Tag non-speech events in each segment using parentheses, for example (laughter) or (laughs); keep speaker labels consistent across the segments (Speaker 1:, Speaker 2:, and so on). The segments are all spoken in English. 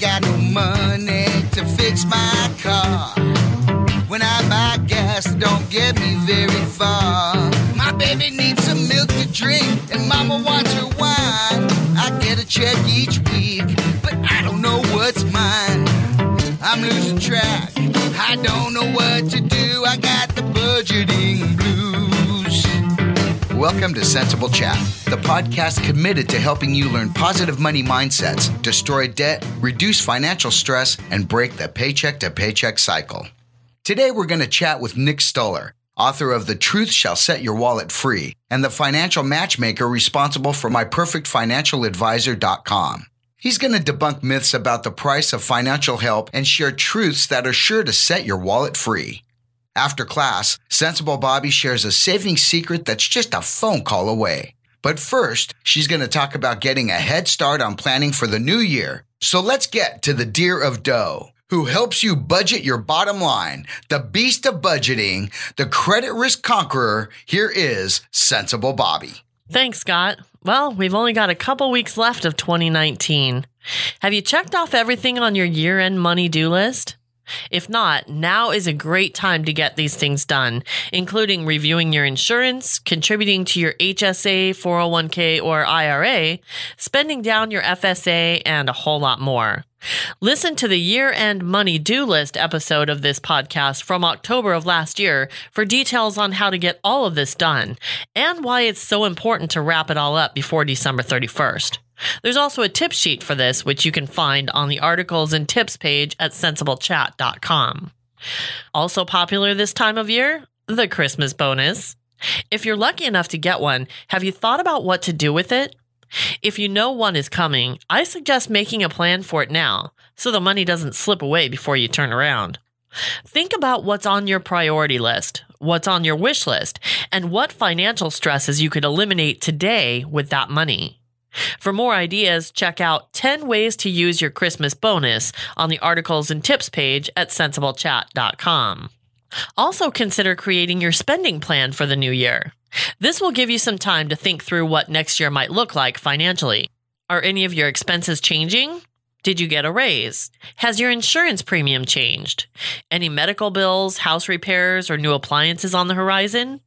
Speaker 1: got no money to fix my car. When I buy gas, don't get me very far. My baby needs some milk to drink, and mama wants her wine. I get a check each week, but I don't know what's mine. I'm losing track. I don't know what to do. I got the budgeting. Welcome to Sensible Chat, the podcast committed to helping you learn positive money mindsets, destroy debt, reduce financial stress, and break the paycheck to paycheck cycle. Today, we're going to chat with Nick Stoller, author of The Truth Shall Set Your Wallet Free, and the financial matchmaker responsible for myperfectfinancialadvisor.com. He's going to debunk myths about the price of financial help and share truths that are sure to set your wallet free. After class, Sensible Bobby shares a saving secret that's just a phone call away. But first, she's going to talk about getting a head start on planning for the new year. So let's get to the Deer of Dough, who helps you budget your bottom line, the beast of budgeting, the credit risk conqueror. Here is Sensible Bobby.
Speaker 2: Thanks, Scott. Well, we've only got a couple weeks left of 2019. Have you checked off everything on your year end money due list? If not, now is a great time to get these things done, including reviewing your insurance, contributing to your HSA, 401k, or IRA, spending down your FSA, and a whole lot more. Listen to the year end money do list episode of this podcast from October of last year for details on how to get all of this done and why it's so important to wrap it all up before December 31st. There's also a tip sheet for this, which you can find on the articles and tips page at sensiblechat.com. Also popular this time of year, the Christmas bonus. If you're lucky enough to get one, have you thought about what to do with it? If you know one is coming, I suggest making a plan for it now so the money doesn't slip away before you turn around. Think about what's on your priority list, what's on your wish list, and what financial stresses you could eliminate today with that money. For more ideas, check out 10 ways to use your Christmas bonus on the articles and tips page at sensiblechat.com. Also consider creating your spending plan for the new year. This will give you some time to think through what next year might look like financially. Are any of your expenses changing? Did you get a raise? Has your insurance premium changed? Any medical bills, house repairs, or new appliances on the horizon?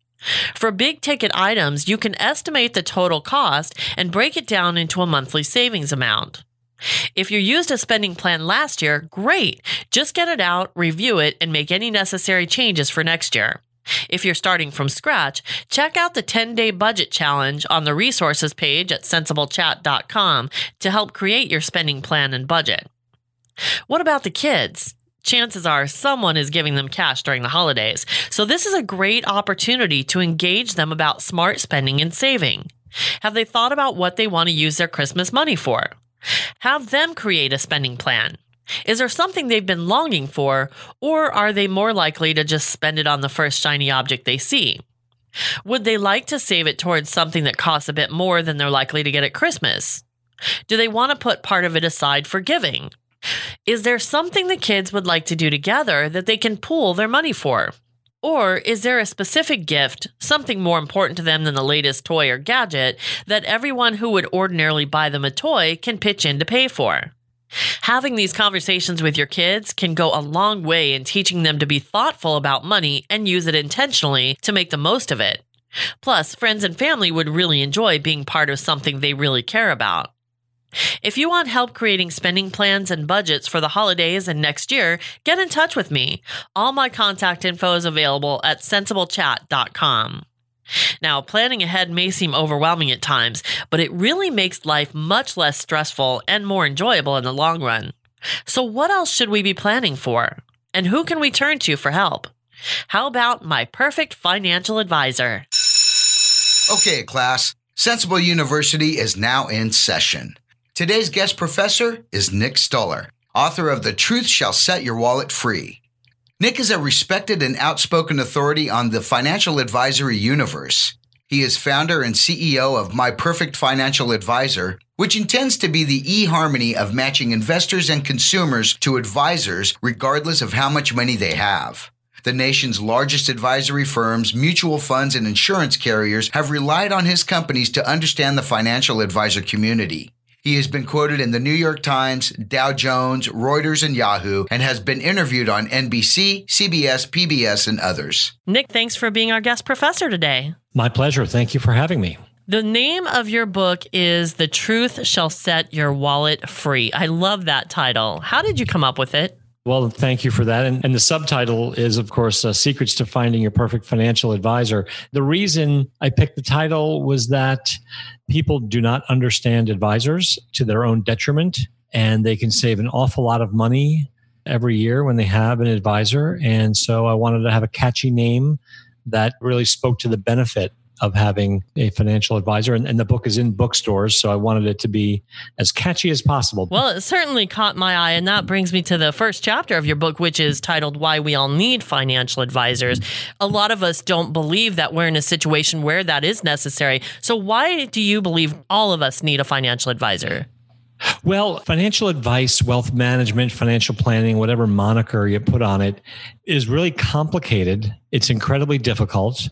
Speaker 2: For big ticket items, you can estimate the total cost and break it down into a monthly savings amount. If you used a spending plan last year, great. Just get it out, review it, and make any necessary changes for next year. If you're starting from scratch, check out the 10 day budget challenge on the resources page at sensiblechat.com to help create your spending plan and budget. What about the kids? Chances are someone is giving them cash during the holidays, so this is a great opportunity to engage them about smart spending and saving. Have they thought about what they want to use their Christmas money for? Have them create a spending plan. Is there something they've been longing for, or are they more likely to just spend it on the first shiny object they see? Would they like to save it towards something that costs a bit more than they're likely to get at Christmas? Do they want to put part of it aside for giving? Is there something the kids would like to do together that they can pool their money for? Or is there a specific gift, something more important to them than the latest toy or gadget, that everyone who would ordinarily buy them a toy can pitch in to pay for? Having these conversations with your kids can go a long way in teaching them to be thoughtful about money and use it intentionally to make the most of it. Plus, friends and family would really enjoy being part of something they really care about. If you want help creating spending plans and budgets for the holidays and next year, get in touch with me. All my contact info is available at sensiblechat.com. Now, planning ahead may seem overwhelming at times, but it really makes life much less stressful and more enjoyable in the long run. So, what else should we be planning for? And who can we turn to for help? How about my perfect financial advisor?
Speaker 1: Okay, class. Sensible University is now in session. Today's guest professor is Nick Stoller, author of The Truth Shall Set Your Wallet Free. Nick is a respected and outspoken authority on the financial advisory universe. He is founder and CEO of My Perfect Financial Advisor, which intends to be the eHarmony of matching investors and consumers to advisors regardless of how much money they have. The nation's largest advisory firms, mutual funds, and insurance carriers have relied on his companies to understand the financial advisor community. He has been quoted in the New York Times, Dow Jones, Reuters, and Yahoo, and has been interviewed on NBC, CBS, PBS, and others.
Speaker 2: Nick, thanks for being our guest professor today.
Speaker 3: My pleasure. Thank you for having me.
Speaker 2: The name of your book is The Truth Shall Set Your Wallet Free. I love that title. How did you come up with it?
Speaker 3: Well, thank you for that. And, and the subtitle is, of course, uh, Secrets to Finding Your Perfect Financial Advisor. The reason I picked the title was that people do not understand advisors to their own detriment, and they can save an awful lot of money every year when they have an advisor. And so I wanted to have a catchy name that really spoke to the benefit of having a financial advisor. And, and, the book is in bookstores, so I wanted it to be as catchy as possible.
Speaker 2: Well, it certainly caught my eye. And that brings me to the first chapter of your book, which is titled Why We All Need Financial Advisors. A lot of us don't believe that we're in a situation where that is necessary. So, why do you believe all of us need a financial advisor?
Speaker 3: Well, financial advice, wealth management, financial planning, whatever moniker you put on it, is really complicated. It's incredibly difficult.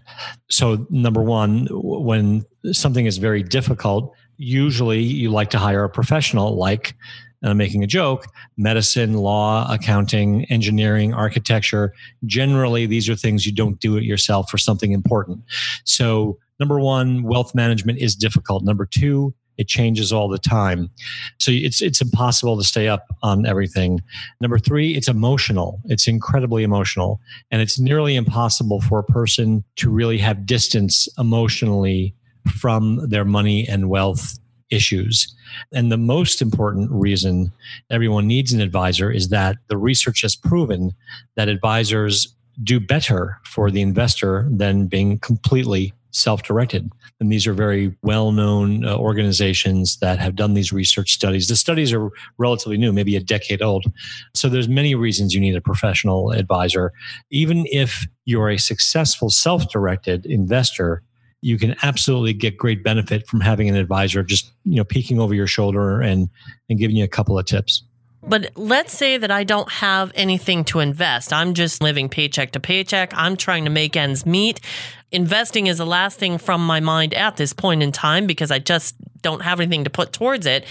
Speaker 3: So, number one, when something is very difficult, usually you like to hire a professional like and I'm making a joke, medicine, law, accounting, engineering, architecture. Generally, these are things you don't do it yourself for something important. So, number one, wealth management is difficult. Number two, it changes all the time. So it's it's impossible to stay up on everything. Number 3 it's emotional. It's incredibly emotional and it's nearly impossible for a person to really have distance emotionally from their money and wealth issues. And the most important reason everyone needs an advisor is that the research has proven that advisors do better for the investor than being completely self directed. And these are very well known uh, organizations that have done these research studies. The studies are relatively new, maybe a decade old. So there's many reasons you need a professional advisor. Even if you're a successful self directed investor, you can absolutely get great benefit from having an advisor just you know peeking over your shoulder and and giving you a couple of tips
Speaker 2: but let's say that I don't have anything to invest. I'm just living paycheck to paycheck. I'm trying to make ends meet. Investing is the last thing from my mind at this point in time because I just don't have anything to put towards it.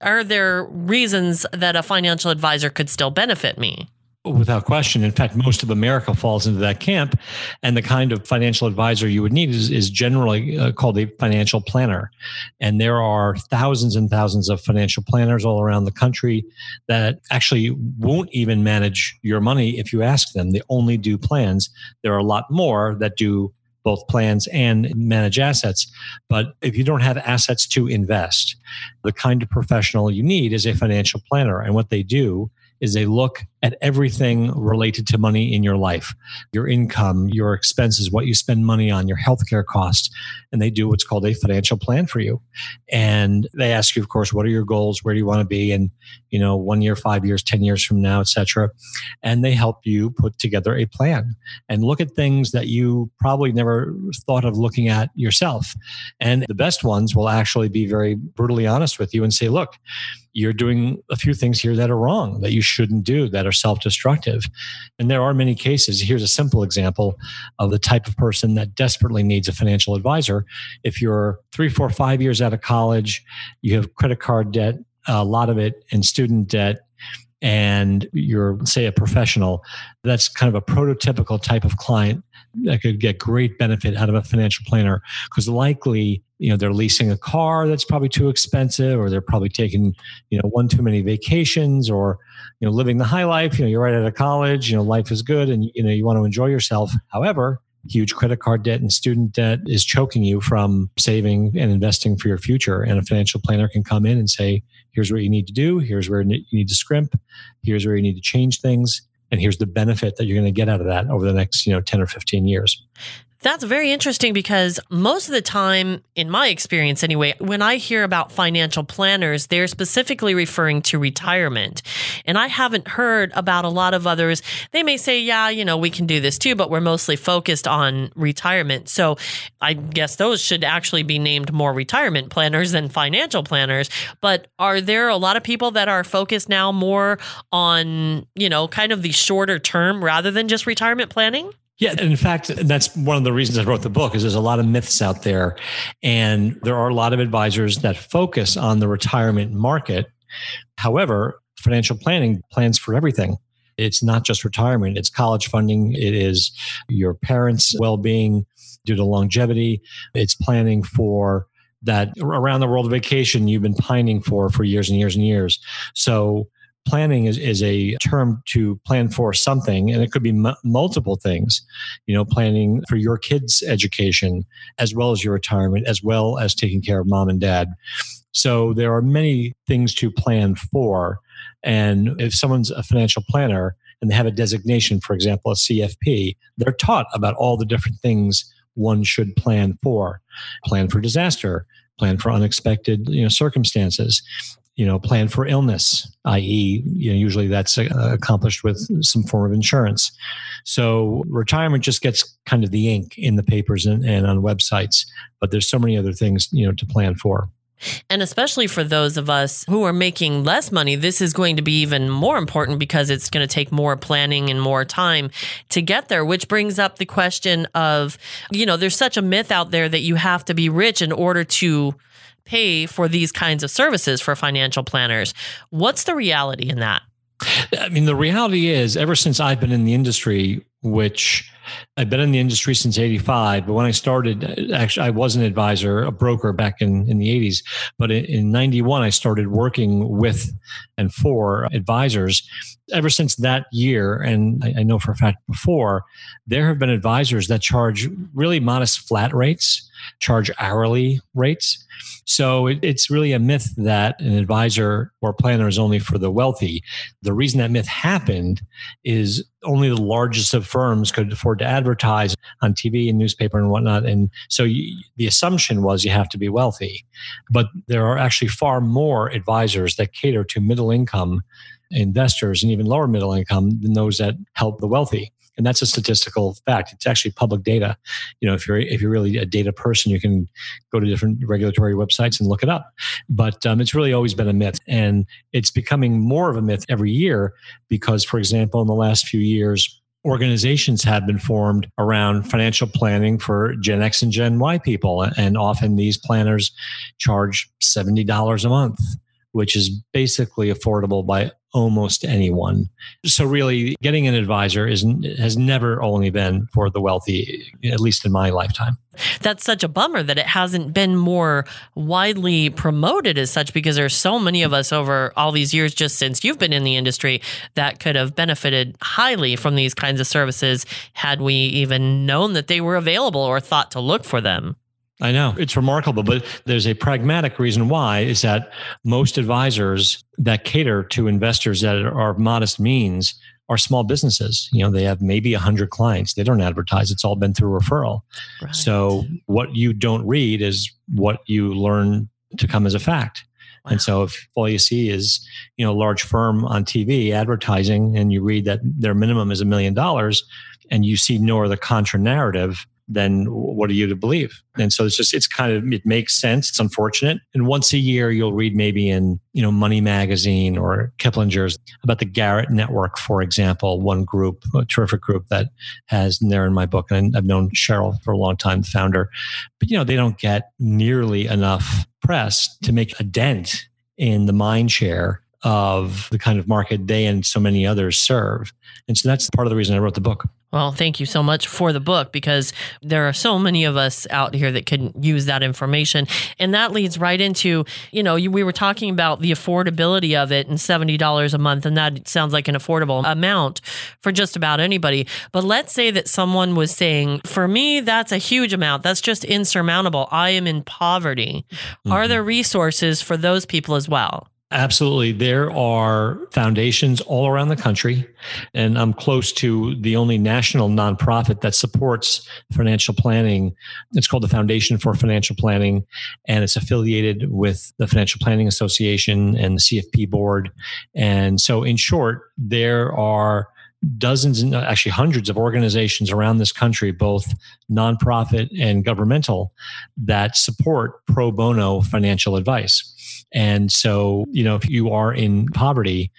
Speaker 2: Are there reasons that a financial advisor could still benefit me?
Speaker 3: Without question. In fact, most of America falls into that camp. And the kind of financial advisor you would need is, is generally uh, called a financial planner. And there are thousands and thousands of financial planners all around the country that actually won't even manage your money if you ask them. They only do plans. There are a lot more that do both plans and manage assets. But if you don't have assets to invest, the kind of professional you need is a financial planner. And what they do is they look at everything related to money in your life your income, your expenses, what you spend money on, your healthcare costs. And they do what's called a financial plan for you. And they ask you, of course, what are your goals? Where do you want to be? And, you know, one year, five years, 10 years from now, etc. And they help you put together a plan and look at things that you probably never thought of looking at yourself. And the best ones will actually be very brutally honest with you and say, look, you're doing a few things here that are wrong, that you shouldn't do, that are self destructive. And there are many cases. Here's a simple example of the type of person that desperately needs a financial advisor. If you're three, four, five years out of college, you have credit card debt, a lot of it, and student debt, and you're, say, a professional, that's kind of a prototypical type of client that could get great benefit out of a financial planner. Because likely you know they're leasing a car that's probably too expensive or they're probably taking you know one too many vacations or you know living the high life you know you're right out of college you know life is good and you know you want to enjoy yourself. However huge credit card debt and student debt is choking you from saving and investing for your future and a financial planner can come in and say here's what you need to do. Here's where you need to scrimp. Here's where you need to change things and here's the benefit that you're going to get out of that over the next you know 10 or 15 years
Speaker 2: that's very interesting because most of the time, in my experience anyway, when I hear about financial planners, they're specifically referring to retirement. And I haven't heard about a lot of others. They may say, yeah, you know, we can do this too, but we're mostly focused on retirement. So I guess those should actually be named more retirement planners than financial planners. But are there a lot of people that are focused now more on, you know, kind of the shorter term rather than just retirement planning?
Speaker 3: Yeah, in fact, that's one of the reasons I wrote the book is there's a lot of myths out there and there are a lot of advisors that focus on the retirement market. However, financial planning plans for everything. It's not just retirement, it's college funding, it is your parents' well-being due to longevity, it's planning for that around the world vacation you've been pining for for years and years and years. So planning is, is a term to plan for something and it could be m- multiple things you know planning for your kids education as well as your retirement as well as taking care of mom and dad. So there are many things to plan for and if someone's a financial planner and they have a designation for example a cfp they're taught about all the different things one should plan for. Plan for disaster plan for unexpected you know circumstances you know, plan for illness, i.e., you know, usually that's uh, accomplished with some form of insurance. So retirement just gets kind of the ink in the papers and, and on websites, but there's so many other things, you know, to plan for.
Speaker 2: And especially for those of us who are making less money, this is going to be even more important because it's going to take more planning and more time to get there, which brings up the question of, you know, there's such a myth out there that you have to be rich in order to pay for these kinds of services for financial planners. What's the reality in that?
Speaker 3: I mean, the reality is, ever since I've been in the industry, which I've been in the industry since 85, but when I started, actually, I was an advisor, a broker back in, in the 80s. But in, in 91, I started working with and for advisors. Ever since that year, and I, I know for a fact before, there have been advisors that charge really modest flat rates, charge hourly rates. So it, it's really a myth that an advisor or planner is only for the wealthy. The reason that myth happened is only the largest of firms could afford to advertise on TV and newspaper and whatnot. And so you, the assumption was you have to be wealthy. But there are actually far more advisors that cater to middle income investors and even lower middle income than those that help the wealthy and that's a statistical fact. It's actually public data. You know, if you're if you're really a data person, you can go to different regulatory websites and look it up. But um, it's really always been a myth, and it's becoming more of a myth every year because, for example, in the last few years, organizations have been formed around financial planning for Gen X and Gen Y people. And often these planners charge $70 a month, which is basically affordable by almost anyone. So really getting an advisor is has never only been for the wealthy at least in my lifetime.
Speaker 2: That's such a bummer that it hasn't been more widely promoted as such because there's so many of us over all these years just since you've been in the industry that could have benefited highly from these kinds of services had we even known that they were available or thought to look for them.
Speaker 3: I know it's remarkable, but there's a pragmatic reason why is that most advisors that cater to investors that are of modest means are small businesses. You know, they have maybe 100 clients. They don't advertise. It's all been through referral. Right. So what you don't read is what you learn to come as a fact. Wow. And so if all you see is, you know, a large firm on TV advertising and you read that their minimum is a million dollars and you see no other contra narrative, then what are you to believe? And so it's just, it's kind of, it makes sense. It's unfortunate. And once a year, you'll read maybe in, you know, Money Magazine or Kiplinger's about the Garrett Network, for example, one group, a terrific group that has, and they're in my book. And I've known Sheryl for a long time, the founder. But, you know, they don't get nearly enough press to make a dent in the mind share of the kind of market they and so many others serve. And so that's part of the reason I wrote the book.
Speaker 2: Well, thank you so much for the book because there are so many of us out here that can use that information. And that leads right into, you know, we were talking about the affordability of it and $70 a month. And that sounds like an affordable amount for just about anybody. But let's say that someone was saying, for me, that's a huge amount. That's just insurmountable. I am in poverty. Mm-hmm. Are there resources for those people as well?
Speaker 3: Absolutely. There are foundations all around the country, and I'm close to the only national nonprofit that supports financial planning. It's called the Foundation for Financial Planning, and it's affiliated with the Financial Planning Association and the CFP board. And so, in short, there are dozens and actually hundreds of organizations around this country, both nonprofit and governmental, that support pro bono financial advice. And so, you know, if you are in poverty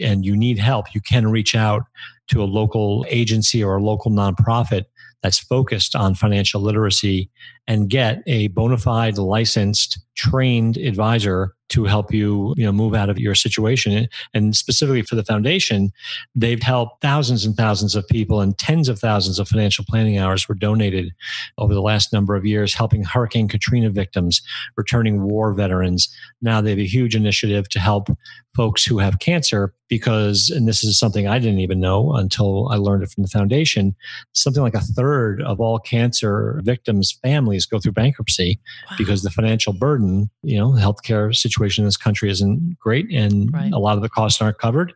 Speaker 3: and you need help, you can reach out to a local agency or a local nonprofit that's focused on financial literacy and get a bona fide licensed trained advisor to help you, you know, move out of your situation. And specifically for the foundation, they've helped thousands and thousands of people and tens of thousands of financial planning hours were donated over the last number of years, helping Hurricane Katrina victims, returning war veterans. Now they have a huge initiative to help folks who have cancer because, and this is something I didn't even know until I learned it from the foundation, something like a third of all cancer victims' families go through bankruptcy wow. because the financial burden, you know, the healthcare situation in this country isn't great and right. a lot of the costs aren't covered.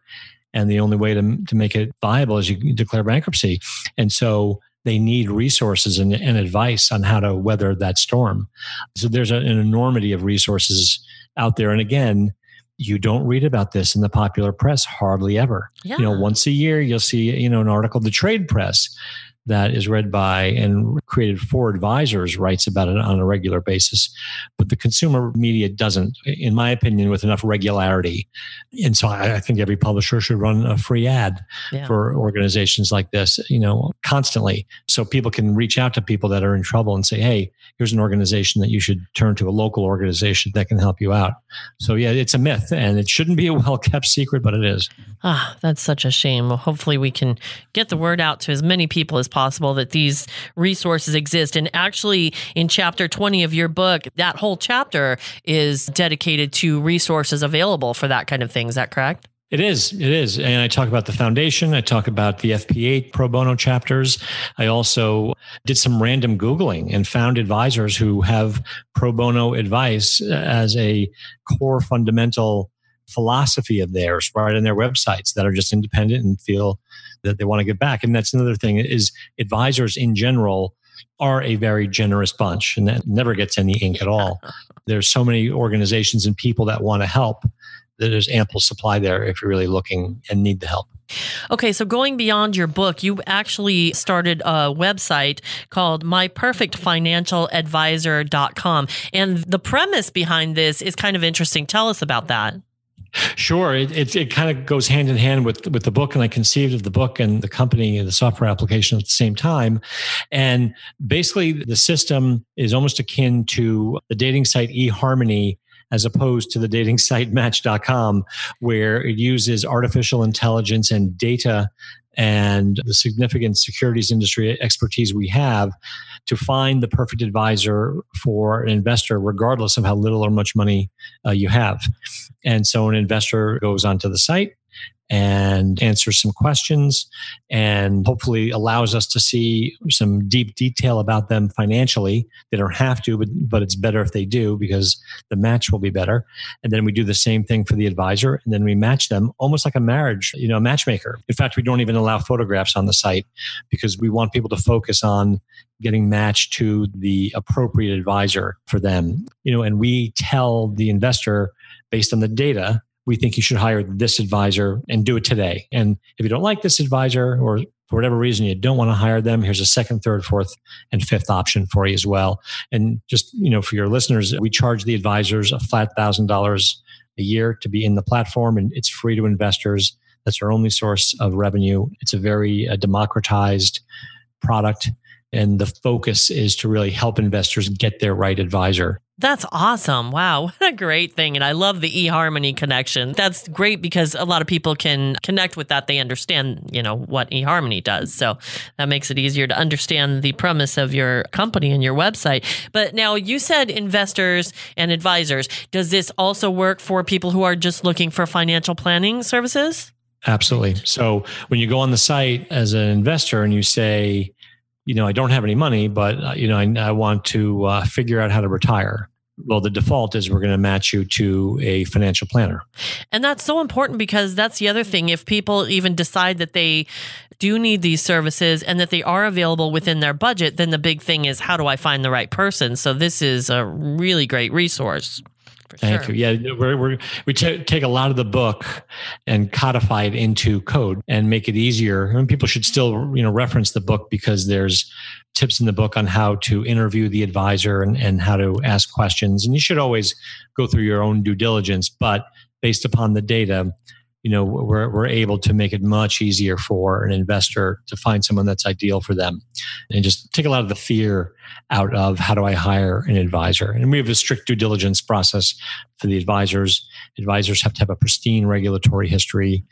Speaker 3: And the only way to, to make it viable is you declare bankruptcy. And so they need resources and, and advice on how to weather that storm. So there's a, an enormity of resources out there. And again, you don't read about this in the popular press hardly ever. Yeah. You know, once a year you'll see, you know, an article, the trade press that is read by and created for advisors writes about it on a regular basis but the consumer media doesn't in my opinion with enough regularity. And so i, I think every publisher should run a free ad yeah. for organizations like this you know constantly. So people can reach out to people that are in trouble and say hey here's an organization that you should turn to a local organization that can help you out. So yeah it's a myth and it shouldn't be a (laughs) well kept secret but it is.
Speaker 2: Ah that's such a shame. Well, hopefully we can get the word out to as many people as possible that these resources exist. And actually, in chapter 20 of your book, that whole chapter is dedicated to resources available for that kind of thing. Is that correct?
Speaker 3: It is. It is. And I talk about the foundation. I talk about the FPA pro bono chapters. I also did some random Googling and found advisors who have pro bono advice as a core fundamental philosophy of theirs right on their websites that are just independent and feel that they want to give back. And that's another thing is advisors in general are a very generous bunch and that never gets any ink at all. (laughs) There's so many organizations and people that want to help that there's ample supply there if you're really looking and need the help.
Speaker 2: Okay, so going beyond your book, you actually started a website called myperfectfinancialadvisor.com. And the premise behind this is kind of interesting. Tell us about that.
Speaker 3: Sure, it, it, it kind of goes hand in hand with with the book, and I conceived of the book and the company and the software application at the same time. And basically, the system is almost akin to the dating site eHarmony as opposed to the dating site match.com where it uses artificial intelligence and data and the significant securities industry expertise we have to find the perfect advisor for an investor, regardless of how little or much money uh, you have. And so an investor goes onto the site and answers some questions and hopefully allows us to see some deep detail about them financially. They don't have to, but, but it's better if they do because the match will be better. And then we do the same thing for the advisor and then we match them almost like a marriage, you know, a matchmaker. In fact, we don't even allow photographs on the site because we want people to focus on getting matched to the appropriate advisor for them. You know, and we tell the investor based on the data we think you should hire this advisor and do it today. And if you don't like this advisor or for whatever reason you don't want to hire them, here's a second, third, fourth, and fifth option for you as well. And just, you know, for your listeners, we charge the advisors a flat thousand dollars a year to be in the platform and it's free to investors. That's our only source of revenue. It's a very uh, democratized product. And the focus is to really help investors get their right advisor.
Speaker 2: That's awesome. Wow. (laughs) What a great thing. And I love the eHarmony connection. That's great because a lot of people can connect with that. They understand, you know, what eHarmony does. So that makes it easier to understand the premise of your company and your website. But now you said investors and advisors. Does this also work for people who are just looking for financial planning services?
Speaker 3: Absolutely. So when you go on the site as an investor and you say, you know, I don't have any money, but uh, you know, I, I want to uh, figure out how to retire. Well, the default is we're going to match you to a financial planner.
Speaker 2: And that's so important because that's the other thing. If people even decide that they do need these services and that they are available within their budget, then the big thing is how do I find the right person? So this is a really great resource.
Speaker 3: Thank sure. you. Yeah, we're, we're, we t- take a lot of the book and codify it into code and make it easier. And people should still, you know, reference the book because there's tips in the book on how to interview the advisor and, and how to ask questions. And you should always go through your own due diligence, but based upon the data, you know we're, we're able to make it much easier for an investor to find someone that's ideal for them and just take a lot of the fear out of how do i hire an advisor? And we have a strict due diligence process for the advisors. Advisors have to have a pristine regulatory history.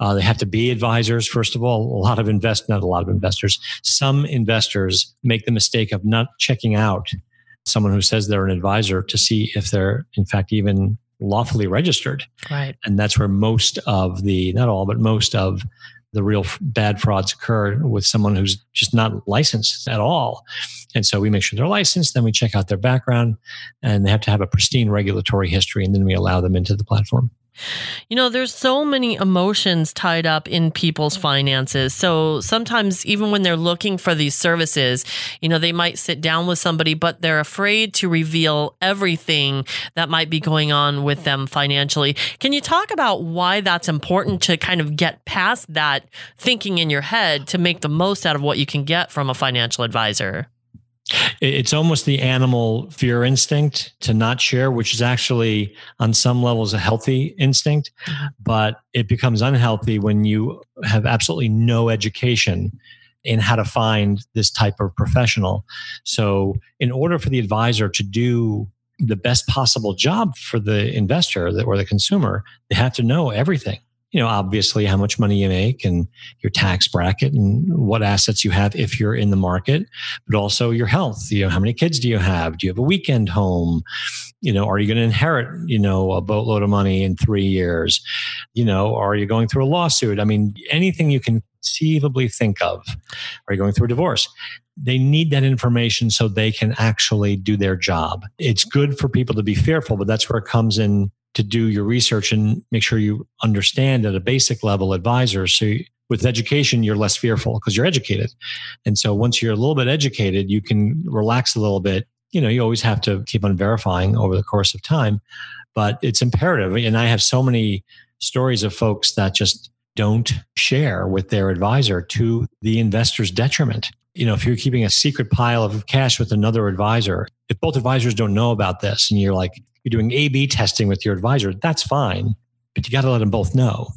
Speaker 3: Uh, they have to be advisors first of all a lot of invest not a lot of investors. Some investors make the mistake of not checking out someone who says they're an advisor to see if they're in fact even lawfully registered.
Speaker 2: Right.
Speaker 3: And that's where most of the, not all, but most of the real bad frauds occur with someone who's just not licensed at all. And so we make sure they're licensed, then we check out their background, and they have to have a pristine regulatory history, and then we allow them into the platform.
Speaker 2: You know, there's so many emotions tied up in people's finances. So sometimes, even when they're looking for these services, you know, they might sit down with somebody, but they're afraid to reveal everything that might be going on with them financially. Can you talk about why that's important to kind of get past that thinking in your head to make the most out of what you can get from a financial advisor?
Speaker 3: It's almost the animal fear instinct to not share, which is actually on some levels a healthy instinct, mm-hmm. but it becomes unhealthy when you have absolutely no education in how to find this type of professional. So, in order for the advisor to do the best possible job for the investor or the consumer, they have to know everything you know, obviously how much money you make and your tax bracket and what assets you have if you're in the market, but also your health. You know, how many kids do you have? Do you have a weekend home? You know, are you going to inherit, you know, a boatload of money in three years? You know, are you going through a lawsuit? I mean, anything you can conceivably think of. Are you going through a divorce? They need that information so they can actually do their job. It's good for people to be fearful, but that's where it comes in to do your research and make sure you understand at a basic level advisor. So you, with education, you're less fearful because you're educated. And so once you're a little bit educated, you can relax a little bit. You know, you always have to keep on verifying over the course of time, but it's imperative. And I have so many stories of folks that just don't share with their advisor to the investor's detriment. You know, if you're keeping a secret pile of cash with another advisor, if both advisors don't know about this and you're like, you're doing A B testing with your advisor, that's fine. But you got to let them both know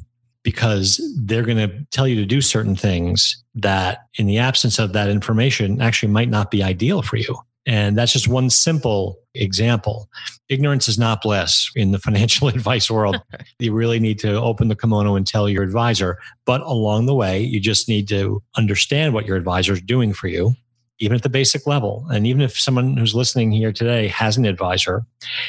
Speaker 3: because they're going to tell you to do certain things that, in the absence of that information, actually might not be ideal for you. And that's just one simple example. Ignorance is not bliss in the (laughs) financial (laughs) advice world. (laughs) you really need to open the kimono and tell your advisor. But along the way, you just need to understand what your advisor is doing for you even at the basic level. And even if someone who's listening here today has an advisor,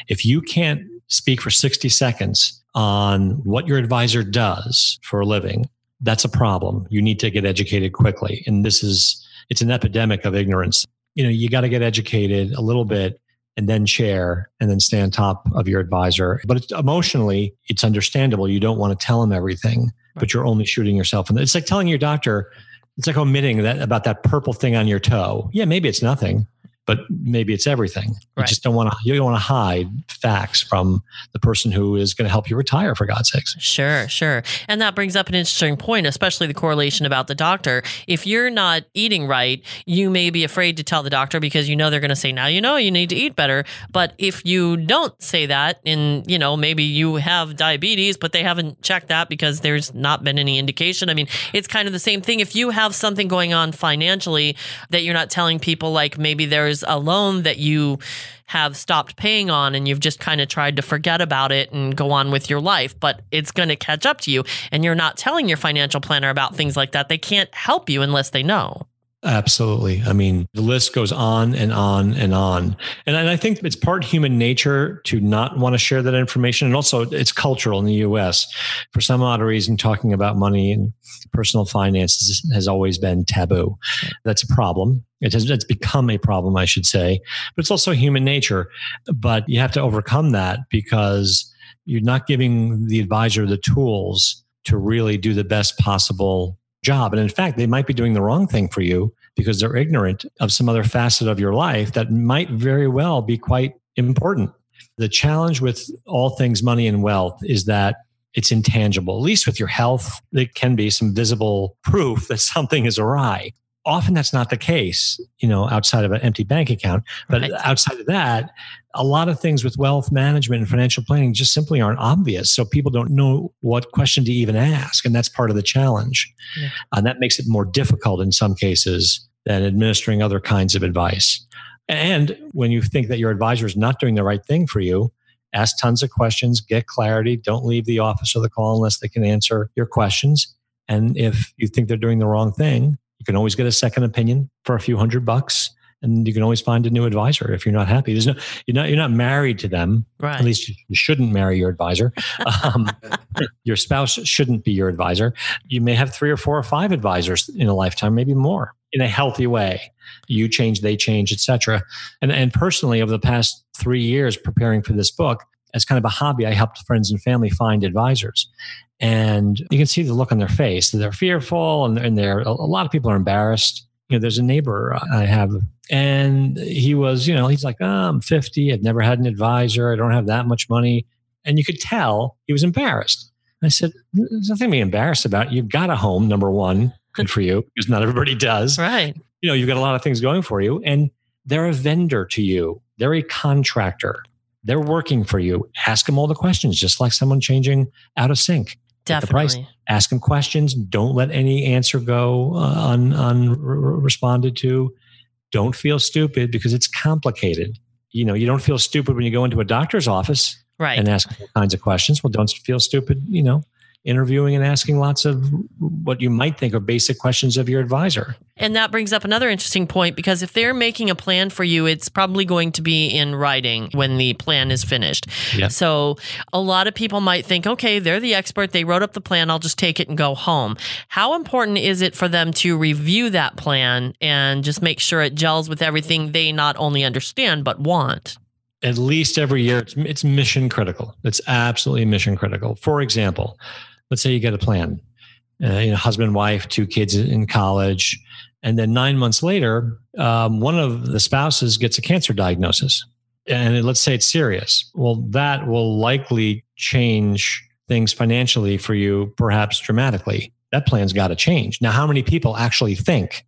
Speaker 3: if you can't speak for 60 seconds on what your advisor does for a living, that's a problem. You need to get educated quickly. And this is, it's an epidemic of ignorance. You know, you got to get educated a little bit and then share and then stay on top of your advisor. But it's, emotionally, it's understandable. You don't want to tell them everything, but you're only shooting yourself. And it's like telling your doctor, it's like omitting that about that purple thing on your toe. Yeah, maybe it's nothing but maybe it's everything. You just don't want to you don't want to hide facts from the person who is going to help you retire for God's sakes.
Speaker 2: Sure, sure. And that brings up an interesting point, especially the correlation about the doctor. If you're not eating right, you may be afraid to tell the doctor because you know they're going to say, "Now you know you need to eat better." But if you don't say that and, you know, maybe you have diabetes, but they haven't checked that because there's not been any indication. I mean, it's kind of the same thing if you have something going on financially that you're not telling people like maybe there's there's a loan that you have stopped paying on and you've just kind of tried to forget about it and go on with your life, but it's going to catch up to you and you're not telling your financial planner about things like that. They can't help you unless they know.
Speaker 3: Absolutely. I mean, the list goes on and on and on. And I think it's part human nature to not want to share that information. And also, it's cultural in the US. For some odd reason, talking about money and personal finances has always been taboo. That's a problem. It has it's become a problem, I should say. But it's also human nature. But you have to overcome that because you're not giving the advisor the tools to really do the best possible job. And in fact, they might be doing the wrong thing for you because they're ignorant of some other facet of your life that might very well be quite important. The challenge with all things money and wealth is that it's intangible. At least with your health, there can be some visible proof that (laughs) something is awry. often that's not the case, you know, outside of an empty bank account. But right. outside of that, a lot of things with wealth management and financial planning just simply aren't obvious. So people don't know what question to even ask. And that's part of the challenge. Yeah. And that makes it more difficult in some cases than administering other kinds of advice. And when you think that your advisor is not doing the right thing for you, ask tons of questions, get clarity. Don't leave the office or the call unless they can answer your questions. And if you think they're doing the wrong thing, you can always get a second opinion for a few hundred bucks. And you can always find a new advisor if you're not happy. There's no, you're not, you're not married to them.
Speaker 2: Right.
Speaker 3: At least you shouldn't marry your advisor. Um, (laughs) your spouse shouldn't be your advisor. You may have three or four or five advisors in a lifetime, maybe more in a healthy way. You change, they change, etc. And and personally, over the past three years preparing for this book, as kind of a hobby, I helped friends and family find advisors. And you can see the look on their face. They're fearful and, and they're a lot of people are embarrassed. You know, there's a neighbor I have, and he was, you know, he's like, oh, I'm 50. I've never had an advisor. I don't have that much money. And you could tell he was embarrassed. I said, There's nothing to be embarrassed about. You've got a home, number one. Good for you, because not everybody does.
Speaker 2: Right.
Speaker 3: You know, you've got a lot of things going for you. And they're a vendor to you, they're a contractor. They're working for you. Ask them all the questions, just like someone changing out of sync.
Speaker 2: Definitely.
Speaker 3: The Ask them questions. Don't let any answer go uh, un, unresponded to. Don't feel stupid because it's complicated. You know, you don't feel stupid when you go into a doctor's office
Speaker 2: right.
Speaker 3: and ask all kinds of questions. Well, don't feel stupid, you know, interviewing and asking lots of what you might think are basic questions of your advisor.
Speaker 2: And that brings up another interesting point because if they're making a plan for you, it's probably going to be in writing when the plan is finished.
Speaker 3: Yeah.
Speaker 2: So a lot of people might think, okay, they're the expert. They wrote up the plan. I'll just take it and go home. How important is it for them to review that plan and just make sure it gels with everything they not only understand, but want?
Speaker 3: At least every year, it's, it's mission critical. It's absolutely mission critical. For example, let's say you get a plan, uh, you know, husband, wife, two kids in college, and then nine months later, um, one of the spouses gets a cancer diagnosis, and let's say it's serious. Well, that will likely change things financially for you, perhaps dramatically. That plan's got to change. Now, how many people actually think?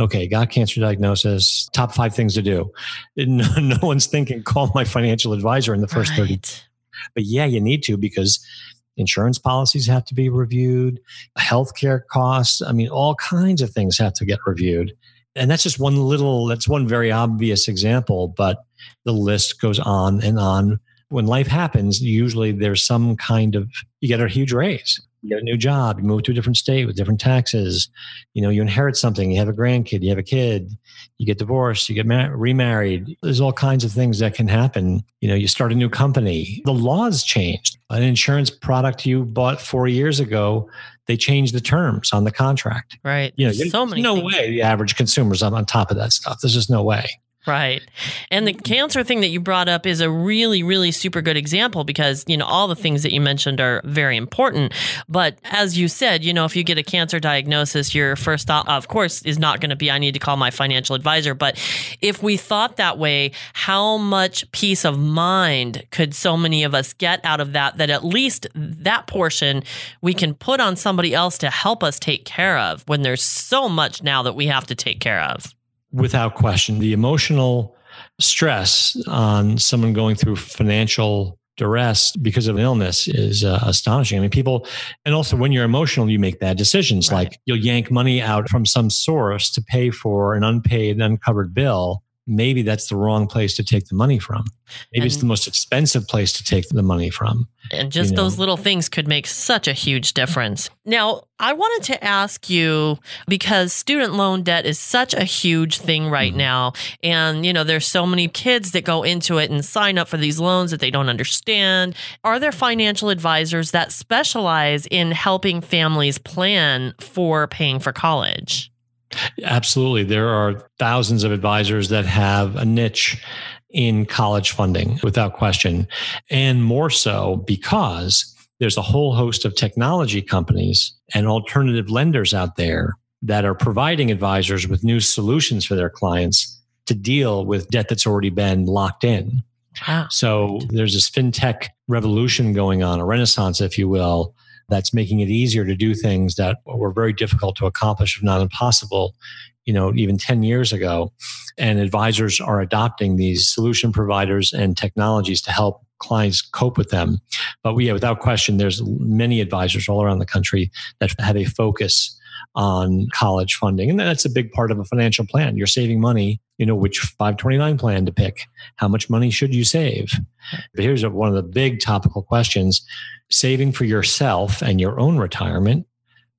Speaker 3: Okay, got cancer diagnosis. Top five things to do. (laughs) No, no one's thinking call my financial advisor in the first right. 30. But yeah, you need to because insurance policies have to be reviewed, healthcare costs. I mean, all kinds of things have to get reviewed. And that's just one little, that's one very obvious example, but the list goes on and on. When life happens, usually there's some kind of, you get a huge raise you get a new job, you move to a different state with different taxes, you know, you inherit something, you have a grandkid, you have a kid, you get divorced, you get mar- remarried. There's all kinds of things that can happen. You know, you start a new company. The laws changed. An insurance product you bought four years ago, they changed the terms on the contract.
Speaker 2: Right.
Speaker 3: You know, so many no things. way the average consumer's on, on top of that stuff. There's just no way.
Speaker 2: Right. And the cancer thing that you brought up is a really, really super good example because, you know, all the things that you mentioned are very important. But as you said, you know, if you get a cancer diagnosis, your first thought, of course, is not going to be, I need to call my financial advisor. But if we thought that way, how much peace of mind could so many of us get out of that, that at least that portion we can put on somebody else to help us take care of when there's so much now that we have to take care of?
Speaker 3: Without question. The emotional stress on someone going through financial duress because of an illness is uh, astonishing. I mean, people, and also when you're emotional, you make bad decisions. Right. Like you'll yank money out from some source to pay for an unpaid, uncovered bill maybe that's the wrong place to take the money from. Maybe and, it's the most expensive place to take the money from.
Speaker 2: And just you know? those little things could make such a huge difference. Now, I wanted to ask you because student loan debt is such a huge thing right mm-hmm. now. And, you know, there's so many kids that go into it and sign up for these loans that they don't understand. Are there financial advisors that specialize in helping families plan for paying for college?
Speaker 3: Absolutely. There are thousands of advisors that have a niche in college funding without question. And more so because there's a whole host of technology companies and alternative lenders out there that are providing advisors with new solutions for their clients to deal with debt that's already been locked in. Wow. So there's this fintech revolution going on, a renaissance, if you will, that's making it easier to do things that were very difficult to accomplish, if not impossible, you know, even 10 years ago. And advisors are adopting these solution providers and technologies to help clients cope with them. But we, yeah, without question, there's many advisors all around the country that have a focus on college funding. And that's a big part of a financial plan. You're saving money, you know, which 529 plan to pick. How much money should you save? But here's one of the big topical questions saving for yourself and your own retirement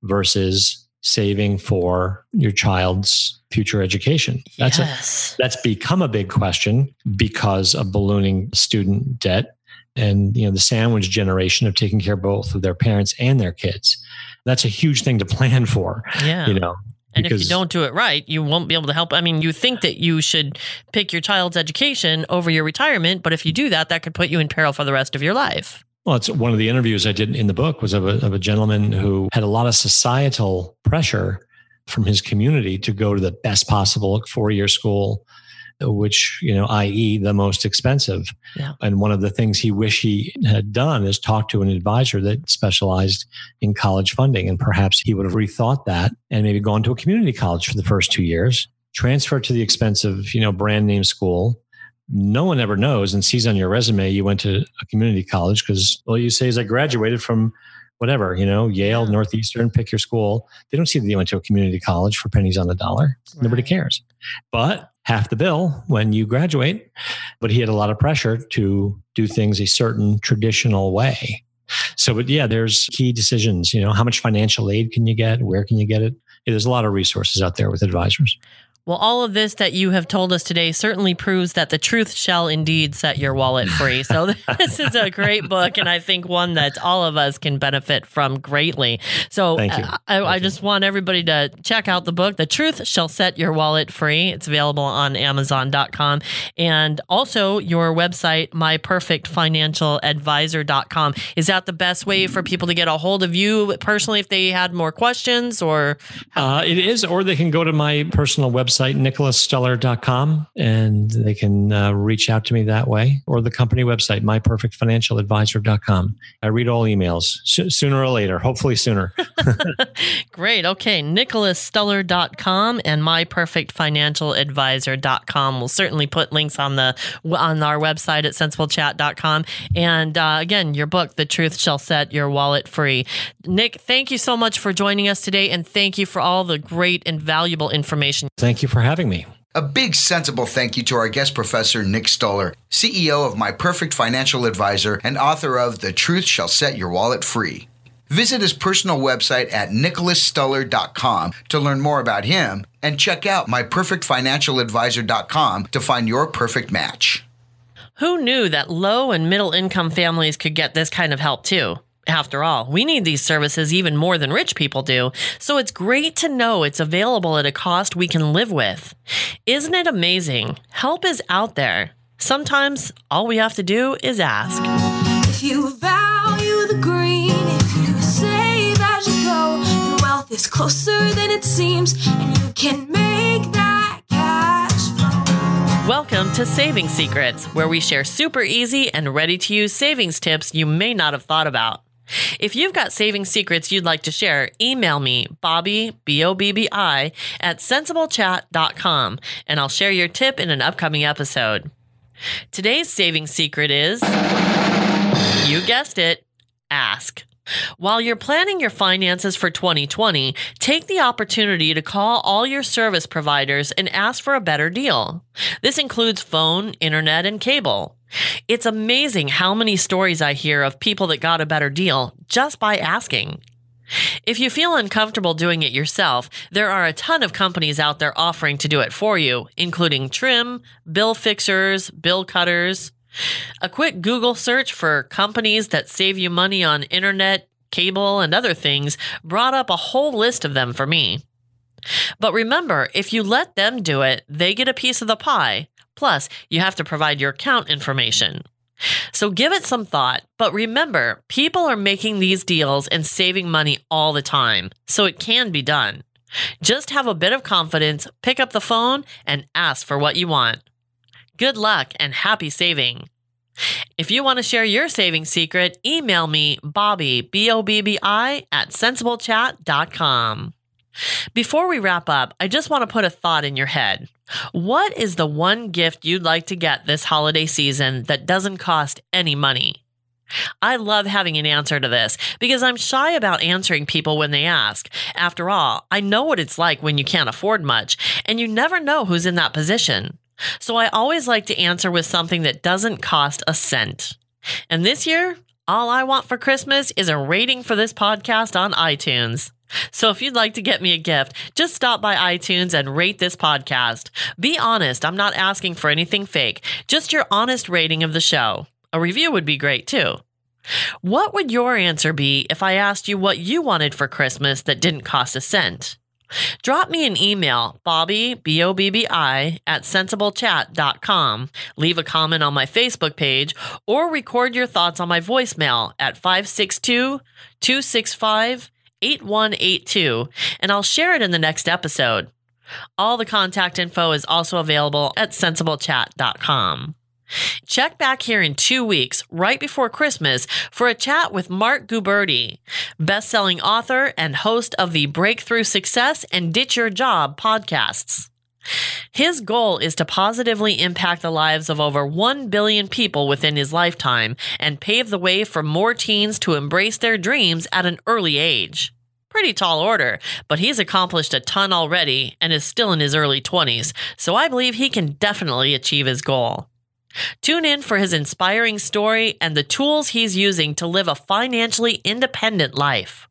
Speaker 3: versus saving for your child's future education. That's
Speaker 2: yes.
Speaker 3: a, that's become a big question because of ballooning student debt and you know the sandwich generation of taking care of both of their parents and their kids. That's a huge thing to plan for.
Speaker 2: Yeah.
Speaker 3: You know,
Speaker 2: and if you don't do it right, you won't be able to help. I mean, you think that you should pick your child's education over your retirement, but if you do that, that could put you in peril for the rest of your life.
Speaker 3: Well, it's one of the interviews I did in the book was of a, of a gentleman who had a lot of societal pressure from his community to go to the best possible four year school, which, you know, i.e., the most expensive.
Speaker 2: Yeah.
Speaker 3: And one of the things he wished he had done is talk to an advisor that specialized in college funding. And perhaps he would have rethought that and maybe gone to a community college for the first two years, transferred to the expensive, you know, brand name school no one ever knows and sees on your resume you went to a community college because all you say is I graduated from whatever, you know, Yale, Northeastern, pick your school. They don't see that you went to a community college for pennies on the dollar. Right. Nobody cares. But half the bill when you graduate. But he had a lot of pressure to do things a certain traditional way. So, but yeah, there's key decisions. You know, how much financial aid can you get? Where can you get it? There's a lot of resources out there with advisors.
Speaker 2: Well, all of this that you have told us today certainly proves that the truth shall indeed set your wallet free. So, (laughs) this is a great book, and I think one that all of us can benefit from greatly. So,
Speaker 3: I,
Speaker 2: I, I just want everybody to check out the book, The Truth Shall Set Your Wallet Free. It's available on Amazon.com and also your website, myperfectfinancialadvisor.com. Is that the best way for people to get a hold of you personally if they had more questions or?
Speaker 3: Uh, it is, or they can go to my personal website website, nicholasstuller.com, and they can uh, reach out to me that way, or the company website, myperfectfinancialadvisor.com. I read all emails sooner or later, hopefully sooner. (laughs) (laughs)
Speaker 2: Great. Okay. nicholasstuller.com and myperfectfinancialadvisor.com. We'll certainly put links on the on our website at sensiblechat.com. And uh, again, your book, The Truth Shall Set Your Wallet Free. Nick, thank you so much for joining us today, and thank you for all the great and valuable information.
Speaker 3: Thank you for having me.
Speaker 1: A big sensible thank you to our guest professor, Nick Stuller, CEO of My Perfect Financial Advisor and author of The Truth Shall Set Your Wallet Free. Visit his personal website at nicholasstuller.com to learn more about him and check out myperfectfinancialadvisor.com to find your perfect match.
Speaker 2: Who knew that low and middle income families could get this kind of help too? After all, we need these services even more than rich people do, so it's great to know it's available at a cost we can live with. Isn't it amazing? Help is out there. Sometimes all we have to do is ask. If you value the green, if you save as you go, then wealth is closer than it seems, and you can make that cash flow. Welcome to Saving Secrets, where we share super easy and ready to use savings tips you may not have thought about. If you've got saving secrets you'd like to share, email me, Bobby, B O B B I, at sensiblechat.com, and I'll share your tip in an upcoming episode. Today's saving secret is you guessed it, ask. While you're planning your finances for 2020, take the opportunity to call all your service providers and ask for a better deal. This includes phone, internet, and cable. It's amazing how many stories I hear of people that got a better deal just by asking. If you feel uncomfortable doing it yourself, there are a ton of companies out there offering to do it for you, including Trim, Bill Fixers, Bill Cutters. A quick Google search for companies that save you money on internet, cable, and other things brought up a whole list of them for me. But remember, if you let them do it, they get a piece of the pie, Plus, you have to provide your account information. So give it some thought, but remember, people are making these deals and saving money all the time, so it can be done. Just have a bit of confidence, pick up the phone, and ask for what you want. Good luck and happy saving. If you want to share your saving secret, email me, Bobby, B O B B I, at sensiblechat.com. Before we wrap up, I just want to put a thought in your head. What is the one gift you'd like to get this holiday season that doesn't cost any money? I love having an answer to this because I'm shy about answering people when they ask. After all, I know what it's like when you can't afford much, and you never know who's in that position. So I always like to answer with something that doesn't cost a cent. And this year, all I want for Christmas is a rating for this podcast on iTunes. So if you'd like to get me a gift, just stop by iTunes and rate this podcast. Be honest, I'm not asking for anything fake, just your honest rating of the show. A review would be great too. What would your answer be if I asked you what you wanted for Christmas that didn't cost a cent? Drop me an email, Bobby, B O B B I, at sensiblechat.com. Leave a comment on my Facebook page or record your thoughts on my voicemail at 562 265 8182, and I'll share it in the next episode. All the contact info is also available at sensiblechat.com. Check back here in two weeks, right before Christmas, for a chat with Marc Guberti, best-selling author and host of the Breakthrough Success and Ditch Your Job podcasts. His goal is to positively impact the lives of over 1 billion people within his lifetime and pave the way for more teens to embrace their dreams at an early age. Pretty tall order, but he's accomplished a ton already and is still in his early 20s, so I believe he can definitely achieve his goal. Tune in for his inspiring story and the tools he's using to live a financially independent life.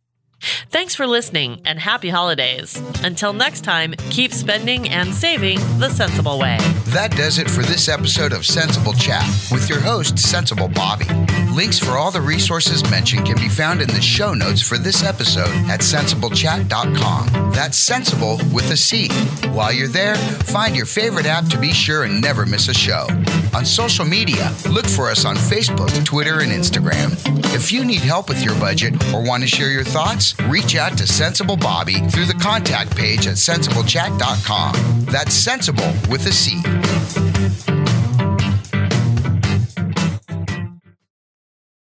Speaker 2: Thanks for listening and happy holidays. Until next time, keep spending and saving the sensible way.
Speaker 1: That does it for this episode of Sensible Chat with your host, Sensible Bobby. Links for all the resources mentioned can be found in the show notes for this episode at sensiblechat.com. That's sensible with a C. While you're there, find your favorite app to be sure and never miss a show. On social media, look for us on Facebook, Twitter, and Instagram. If you need help with your budget or want to share your thoughts, reach out to Sensible Bobby through the contact page at sensiblechat.com. That's sensible with a C.